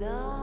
die.